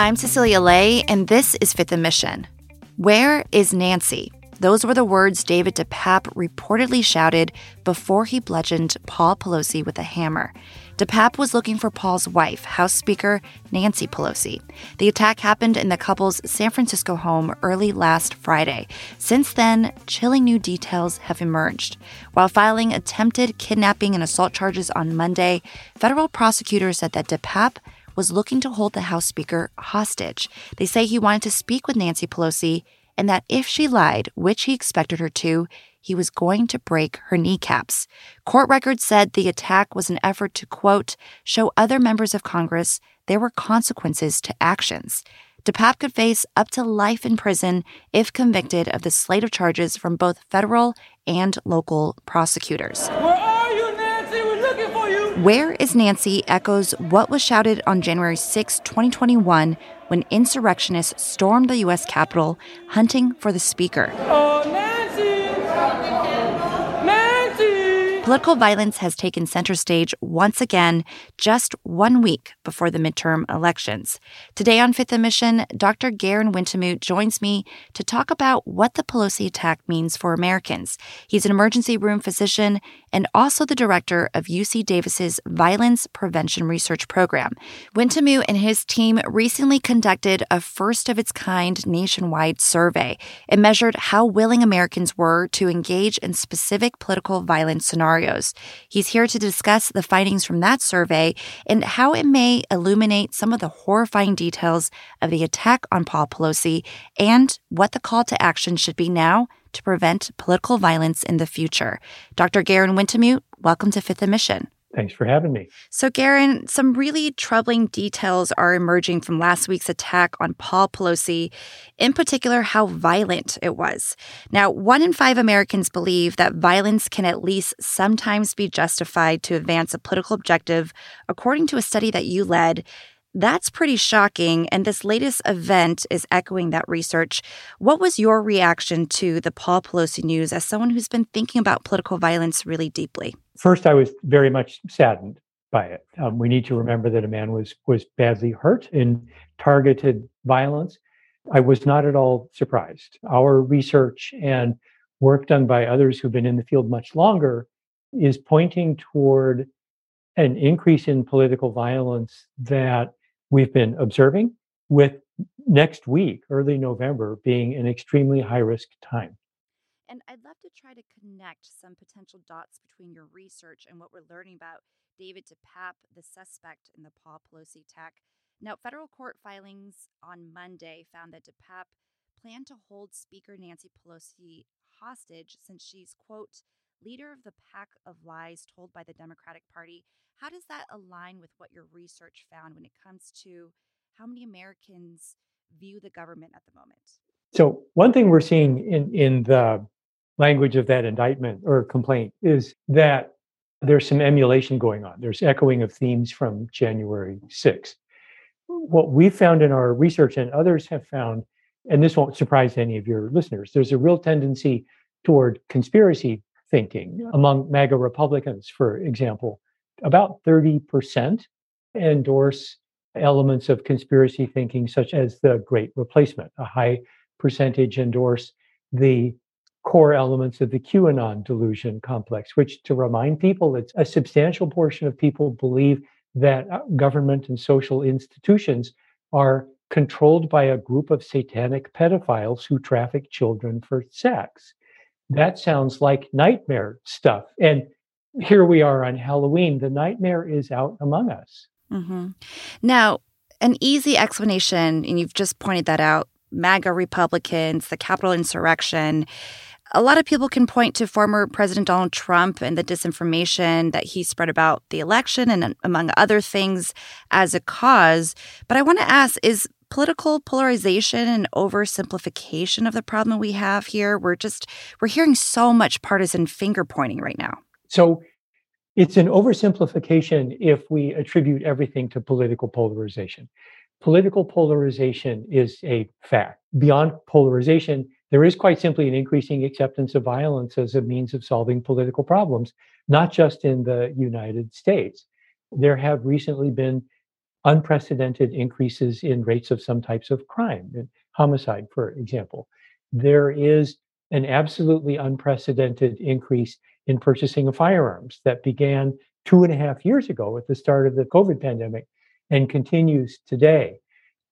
I'm Cecilia Lei, and this is Fifth and Mission. Where is Nancy? Those were the words David DePape reportedly shouted before he bludgeoned Paul Pelosi with a hammer. DePape was looking for Paul's wife, House Speaker Nancy Pelosi. The attack happened in the couple's San Francisco home early last Friday. Since then, chilling new details have emerged. While filing attempted kidnapping and assault charges on Monday, federal prosecutors said that DePape was looking to hold the House Speaker hostage. They say he wanted to speak with Nancy Pelosi and that if she lied, which he expected her to, he was going to break her kneecaps. Court records said the attack was an effort to, quote, show other members of Congress there were consequences to actions. DePape could face up to life in prison if convicted of the slate of charges from both federal and local prosecutors. Where are you, Nancy? We're looking for you. Where is Nancy echoes what was shouted on January 6, 2021, when insurrectionists stormed the U.S. Capitol hunting for the Speaker. Oh, Nancy! Nancy! Political violence has taken center stage once again just one week before the midterm elections. Today on Fifth and Mission, Dr. Garen Wintemute joins me to talk about what the Pelosi attack means for Americans. He's an emergency room physician and also the director of UC Davis's Violence Prevention Research Program. Wintemute and his team recently conducted a first of its kind nationwide survey. It measured how willing Americans were to engage in specific political violence scenarios. He's here to discuss the findings from that survey and how it may illuminate some of the horrifying details of the attack on Paul Pelosi and what the call to action should be now to prevent political violence in the future. Dr. Garen Wintemute, welcome to Fifth and Mission. Thanks for having me. So, Garen, some really troubling details are emerging from last week's attack on Paul Pelosi, in particular, how violent it was. Now, one in five Americans believe that violence can at least sometimes be justified to advance a political objective, according to a study that you led. That's pretty shocking. And this latest event is echoing that research. What was your reaction to the Paul Pelosi news as someone who's been thinking about political violence really deeply? First, I was very much saddened by it. Um, we need to remember that a man was was badly hurt in targeted violence. I was not at all surprised. Our research and work done by others who've been in the field much longer is pointing toward an increase in political violence that we've been observing, with next week, early November, being an extremely high risk time. And I'd love to try to connect some potential dots between your research and what we're learning about David DePape, the suspect in the Paul Pelosi attack. Now, federal court filings on Monday found that DePape planned to hold Speaker Nancy Pelosi hostage since she's, quote, leader of the pack of lies told by the Democratic Party. How does that align with what your research found when it comes to how many Americans view the government at the moment? So, one thing we're seeing in, in the language of that indictment or complaint is that there's some emulation going on. There's echoing of themes from January 6th. What we found in our research and others have found, and this won't surprise any of your listeners, there's a real tendency toward conspiracy thinking among MAGA Republicans, for example. About 30% endorse elements of conspiracy thinking, such as the Great Replacement. A high percentage endorse the core elements of the QAnon delusion complex, which, to remind people, it's a substantial portion of people believe that uh, government and social institutions are controlled by a group of satanic pedophiles who traffic children for sex. That sounds like nightmare stuff. And here we are on Halloween. The nightmare is out among us. Mm-hmm. Now, an easy explanation, and you've just pointed that out MAGA Republicans, the Capitol insurrection. a lot of people can point to former President Donald Trump and the disinformation that he spread about the election and among other things as a cause. But I want to ask is political polarization and oversimplification of the problem we have here? We're just we're hearing so much partisan finger pointing right now. So it's an oversimplification if we attribute everything to political polarization. Political polarization is a fact. Beyond polarization, there is quite simply an increasing acceptance of violence as a means of solving political problems, not just in the United States. There have recently been unprecedented increases in rates of some types of crime, homicide, for example. There is an absolutely unprecedented increase in purchasing of firearms that began two and a half years ago at the start of the COVID pandemic and continues today.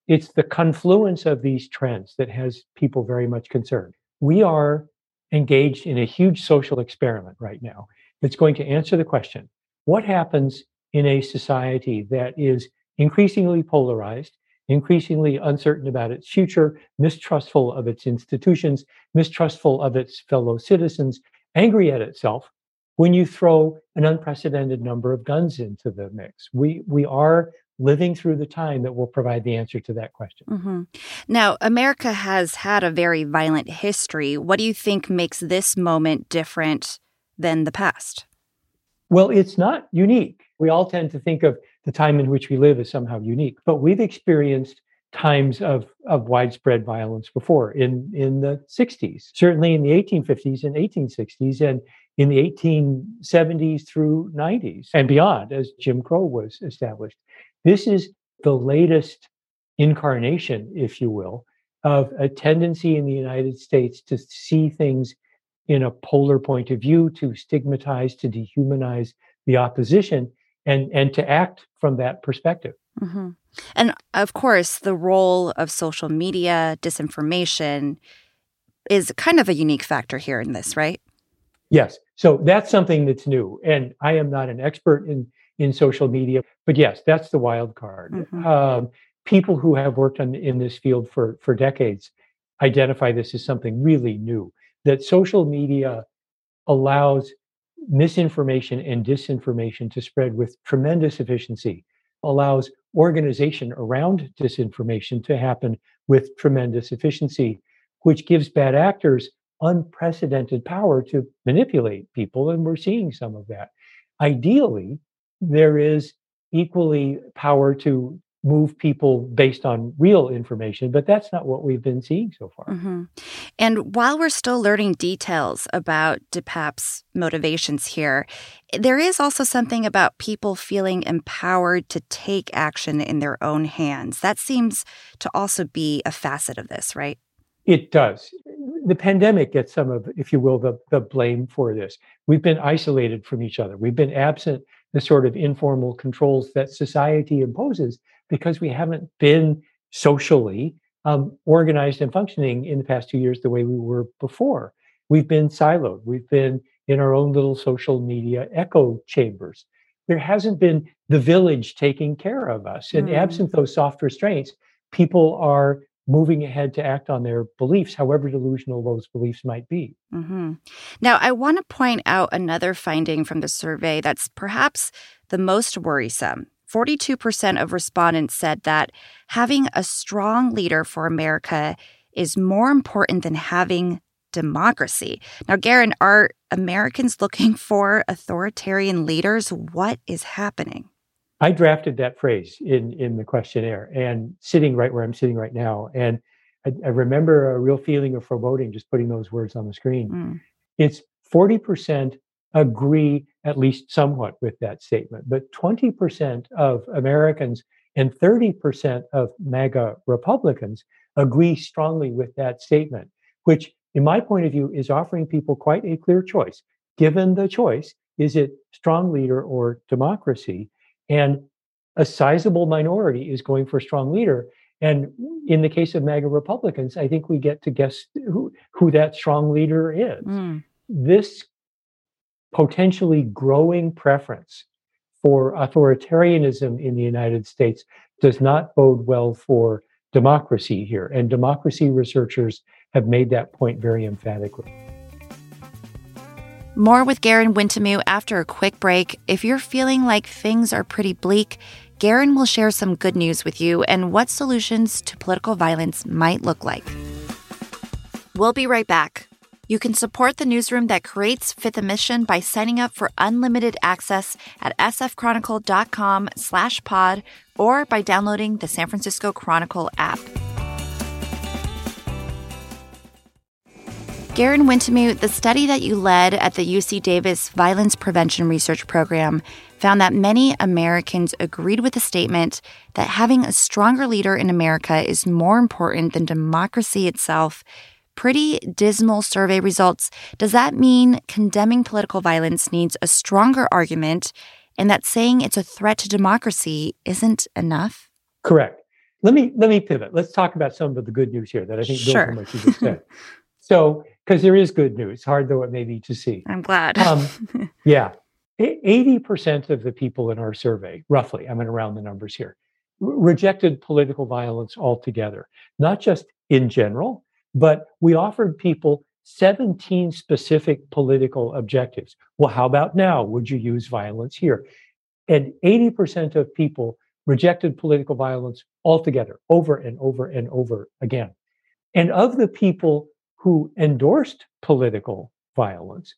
It's the confluence of these trends that has people very much concerned. We are engaged in a huge social experiment right now that's going to answer the question what happens in a society that is increasingly polarized, increasingly uncertain about its future, mistrustful of its institutions, mistrustful of its fellow citizens, angry at itself when you throw an unprecedented number of guns into the mix. We we are living through the time that will provide the answer to that question. Mm-hmm. Now, America has had a very violent history. What do you think makes this moment different than the past? Well, it's not unique. We all tend to think of the time in which we live as somehow unique, but we've experienced times of, of widespread violence before in, in the 60s, certainly in the 1850s and 1860s, and in the 1870s through 90s and beyond as Jim Crow was established. This is the latest incarnation, if you will, of a tendency in the United States to see things in a polar point of view, to stigmatize, to dehumanize the opposition, and, and to act from that perspective. Mm-hmm. And of course, the role of social media, disinformation, is kind of a unique factor here in this, right? Yes. So that's something that's new. And I am not an expert in in social media. But yes, that's the wild card. Mm-hmm. Um, people who have worked on in this field for for decades identify this as something really new. That social media allows misinformation and disinformation to spread with tremendous efficiency, allows organization around disinformation to happen with tremendous efficiency, which gives bad actors unprecedented power to manipulate people. And we're seeing some of that. Ideally, there is equally power to move people based on real information, but that's not what we've been seeing so far. Mm-hmm. And while we're still learning details about DePape's motivations here, there is also something about people feeling empowered to take action in their own hands. That seems to also be a facet of this, right? It does. The pandemic gets some of, if you will, the, the blame for this. We've been isolated from each other. We've been absent the sort of informal controls that society imposes because we haven't been socially um, organized and functioning in the past two years the way we were before. We've been siloed. We've been in our own little social media echo chambers. There hasn't been the village taking care of us. And mm. absent those soft restraints, people are moving ahead to act on their beliefs, however delusional those beliefs might be. Mm-hmm. Now, I want to point out another finding from the survey that's perhaps the most worrisome. 42% of respondents said that having a strong leader for America is more important than having democracy. Now, Garen, are Americans looking for authoritarian leaders? What is happening? I drafted that phrase in in the questionnaire and sitting right where I'm sitting right now. And I, I remember a real feeling of foreboding just putting those words on the screen. Mm. It's 40% agree at least somewhat with that statement, but 20% of Americans and 30% of MAGA Republicans agree strongly with that statement, which, in my point of view, is offering people quite a clear choice. Given the choice, is it strong leader or democracy? And a sizable minority is going for strong leader. And in the case of MAGA Republicans, I think we get to guess who, who that strong leader is. Mm. This potentially growing preference for authoritarianism in the United States does not bode well for democracy here. And democracy researchers have made that point very emphatically. More with Garen Wintemute after a quick break. If you're feeling like things are pretty bleak, Garen will share some good news with you and what solutions to political violence might look like. We'll be right back. You can support the newsroom that creates Fifth and Mission by signing up for unlimited access at sfchronicle.com slash pod or by downloading the San Francisco Chronicle app. Garen Wintemute, the study that you led at the UC Davis Violence Prevention Research Program found that many Americans agreed with the statement that having a stronger leader in America is more important than democracy itself. Pretty dismal survey results. Does that mean condemning political violence needs a stronger argument and that saying it's a threat to democracy isn't enough? Correct. Let me let me pivot. Let's talk about some of the good news here that I think sure. you just said. so because there is good news, hard though it may be to see. I'm glad. um, yeah. 80% of the people in our survey, roughly, I'm going to round the numbers here, rejected political violence altogether, not just in general, but we offered people 17 specific political objectives. Well, how about now? Would you use violence here? And 80% of people rejected political violence altogether, over and over and over again. And of the people who endorsed political violence,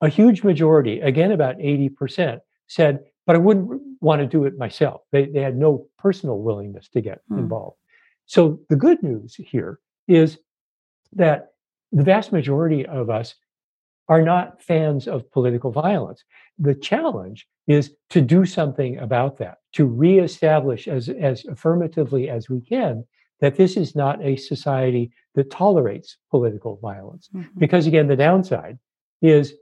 a huge majority, again about 80%, said, but I wouldn't want to do it myself. They, they had no personal willingness to get hmm. involved. So the good news here is that the vast majority of us are not fans of political violence. The challenge is to do something about that, to reestablish as, as affirmatively as we can that this is not a society that tolerates political violence. Mm-hmm. Because again, the downside is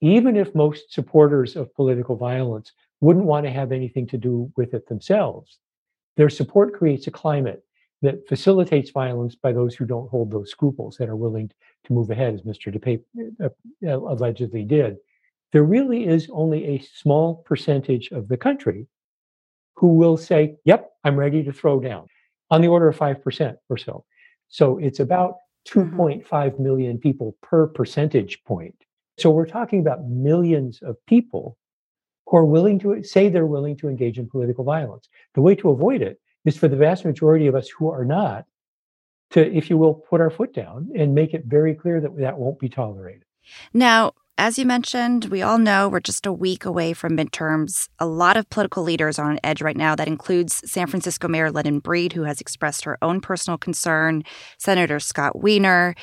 even if most supporters of political violence wouldn't want to have anything to do with it themselves, their support creates a climate that facilitates violence by those who don't hold those scruples that are willing to move ahead, as Mr. DePape uh, uh, allegedly did. There really is only a small percentage of the country who will say, Yep, I'm ready to throw down on the order of 5% or so. So it's about mm-hmm. 2.5 million people per percentage point. So we're talking about millions of people who are willing to say they're willing to engage in political violence. The way to avoid it is for the vast majority of us who are not to, if you will, put our foot down and make it very clear that that won't be tolerated. Now, as you mentioned, we all know we're just a week away from midterms. A lot of political leaders are on edge right now. That includes San Francisco Mayor London Breed, who has expressed her own personal concern, Senator Scott Wiener.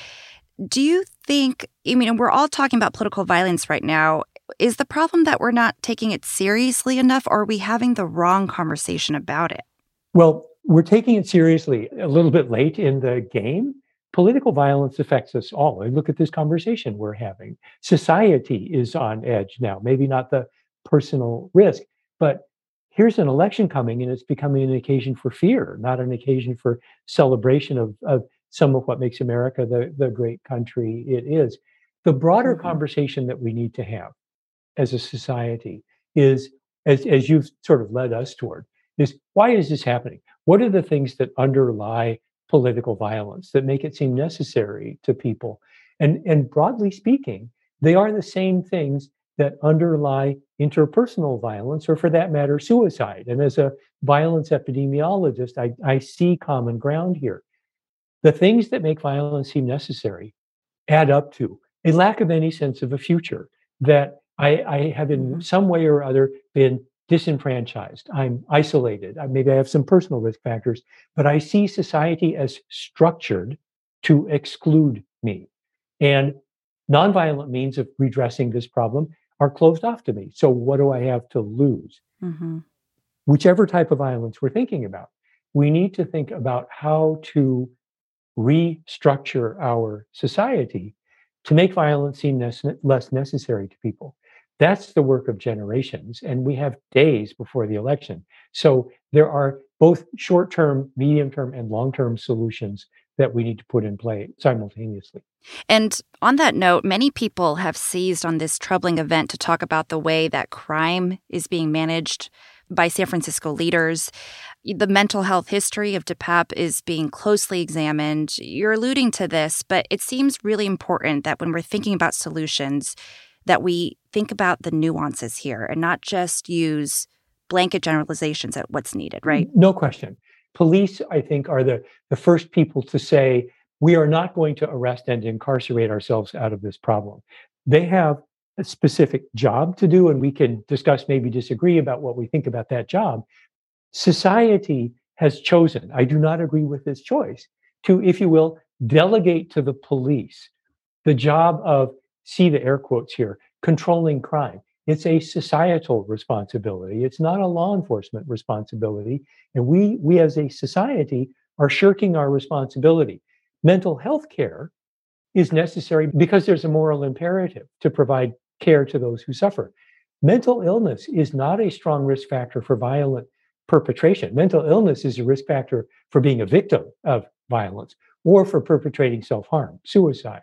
Do you think, I mean, we're all talking about political violence right now. Is the problem that we're not taking it seriously enough, or are we having the wrong conversation about it? Well, we're taking it seriously a little bit late in the game political violence affects us all. And look at this conversation we're having. Society is on edge now, maybe not the personal risk, but here's an election coming and it's becoming an occasion for fear, not an occasion for celebration of, of some of what makes America the, the great country it is. The broader mm-hmm. conversation that we need to have as a society is, as, as you've sort of led us toward, is why is this happening? What are the things that underlie political violence that make it seem necessary to people. And, and broadly speaking, they are the same things that underlie interpersonal violence, or for that matter, suicide. And as a violence epidemiologist, I, I see common ground here. The things that make violence seem necessary add up to a lack of any sense of a future that I, I have in mm-hmm. some way or other been disenfranchised. I'm isolated. Maybe I have some personal risk factors, but I see society as structured to exclude me. And nonviolent means of redressing this problem are closed off to me. So, what do I have to lose? Mm-hmm. Whichever type of violence we're thinking about, we need to think about how to restructure our society to make violence seem less necessary to people. That's the work of generations. And we have days before the election. So there are both short term, medium term, and long term solutions that we need to put in play simultaneously. And on that note, many people have seized on this troubling event to talk about the way that crime is being managed by San Francisco leaders. The mental health history of DePape is being closely examined. You're alluding to this, but it seems really important that when we're thinking about solutions, that we think about the nuances here and not just use blanket generalizations at what's needed, right? No question. Police, I think, are the, the first people to say, we are not going to arrest and incarcerate ourselves out of this problem. They have a specific job to do, and we can discuss, maybe disagree about what we think about that job. Society has chosen, I do not agree with this choice, to, if you will, delegate to the police the job of, see the air quotes here, controlling crime. It's a societal responsibility. It's not a law enforcement responsibility. And we, we as a society are shirking our responsibility. Mental health care is necessary because there's a moral imperative to provide care to those who suffer. Mental illness is not a strong risk factor for violent perpetration. Mental illness is a risk factor for being a victim of violence or for perpetrating self harm, suicide.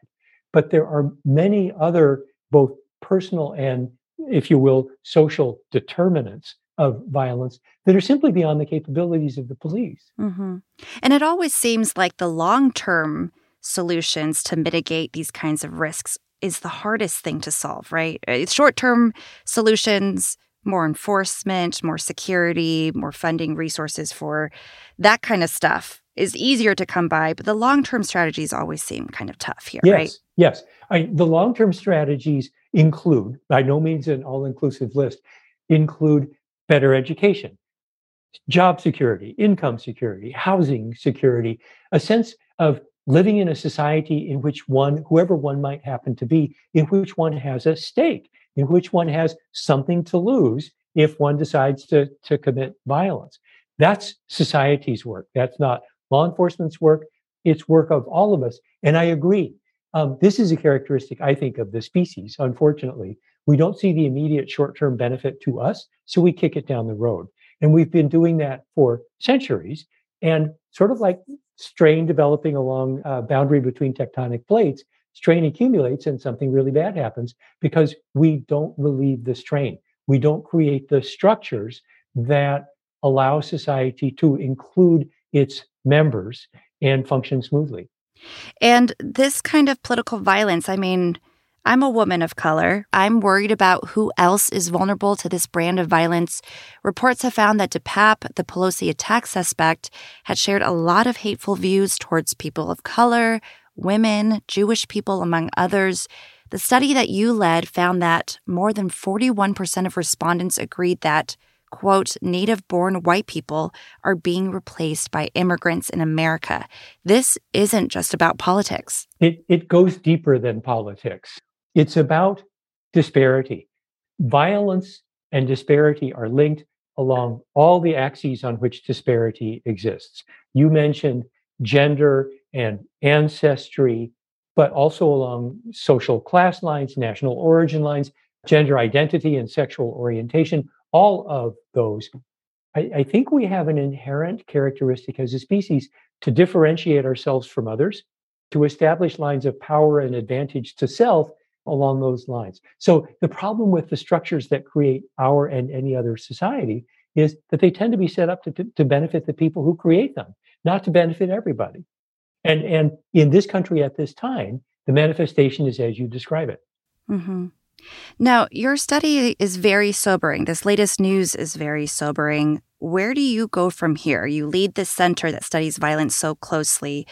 But there are many other, both personal and, if you will, social determinants of violence that are simply beyond the capabilities of the police. Mm-hmm. And it always seems like the long term solutions to mitigate these kinds of risks is the hardest thing to solve, right? Uh, Short term solutions, more enforcement, more security, more funding resources for that kind of stuff is easier to come by, but the long term strategies always seem kind of tough here, yes, right? Yes. I, the long term strategies include, by no means an all inclusive list, include better education, job security, income security, housing security, a sense of living in a society in which one, whoever one might happen to be, in which one has a stake, in which one has something to lose if one decides to, to commit violence. That's society's work. That's not law enforcement's work. It's work of all of us. And I agree. Um, this is a characteristic, I think, of the species. Unfortunately, we don't see the immediate short term benefit to us, so we kick it down the road. And we've been doing that for centuries. And sort of like strain developing along a boundary between tectonic plates, strain accumulates and something really bad happens because we don't relieve the strain. We don't create the structures that allow society to include its members and function smoothly. And this kind of political violence, I mean, I'm a woman of color. I'm worried about who else is vulnerable to this brand of violence. Reports have found that DePape, the Pelosi attack suspect, had shared a lot of hateful views towards people of color, women, Jewish people, among others. The study that you led found that more than 41% of respondents agreed that, quote, native born white people are being replaced by immigrants in America. This isn't just about politics. It, it goes deeper than politics. It's about disparity. Violence and disparity are linked along all the axes on which disparity exists. You mentioned gender and ancestry, but also along social class lines, national origin lines, gender identity and sexual orientation, all of those. I, I, think we have an inherent characteristic as a species to differentiate ourselves from others, to establish lines of power and advantage to self along those lines. So the problem with the structures that create our and any other society is that they tend to be set up to, to benefit the people who create them, not to benefit everybody. And and in this country at this time, the manifestation is as you describe it. Mm-hmm. Now, your study is very sobering. This latest news is very sobering. Where do you go from here? You lead this center that studies violence so closely.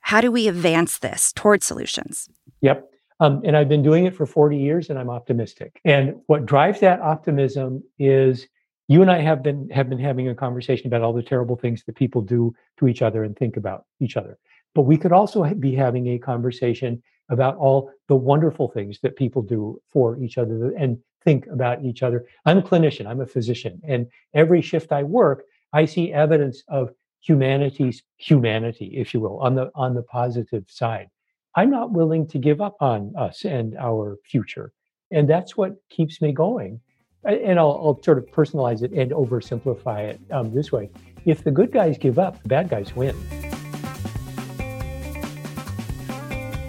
How do we advance this towards solutions? Yep. Um, and I've been doing it for 40 years and I'm optimistic. And what drives that optimism is you and I have been have been having a conversation about all the terrible things that people do to each other and think about each other. But we could also be having a conversation about all the wonderful things that people do for each other and think about each other. I'm a clinician, I'm a physician, and every shift I work, I see evidence of humanity's humanity, if you will, on the on the positive side. I'm not willing to give up on us and our future. And that's what keeps me going. And I'll, I'll sort of personalize it and oversimplify it um, this way. If the good guys give up, the bad guys win.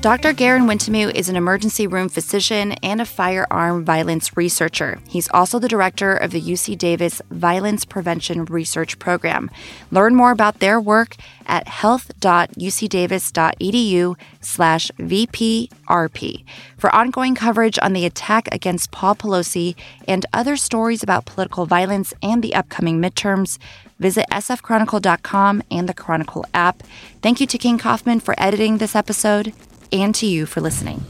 Dr. Garen Wintemute is an emergency room physician and a firearm violence researcher. He's also the director of the UC Davis Violence Prevention Research Program. Learn more about their work at health.ucdavis.edu slash VPRP. For ongoing coverage on the attack against Paul Pelosi and other stories about political violence and the upcoming midterms, visit sfchronicle.com and the Chronicle app. Thank you to King Kaufman for editing this episode and to you for listening.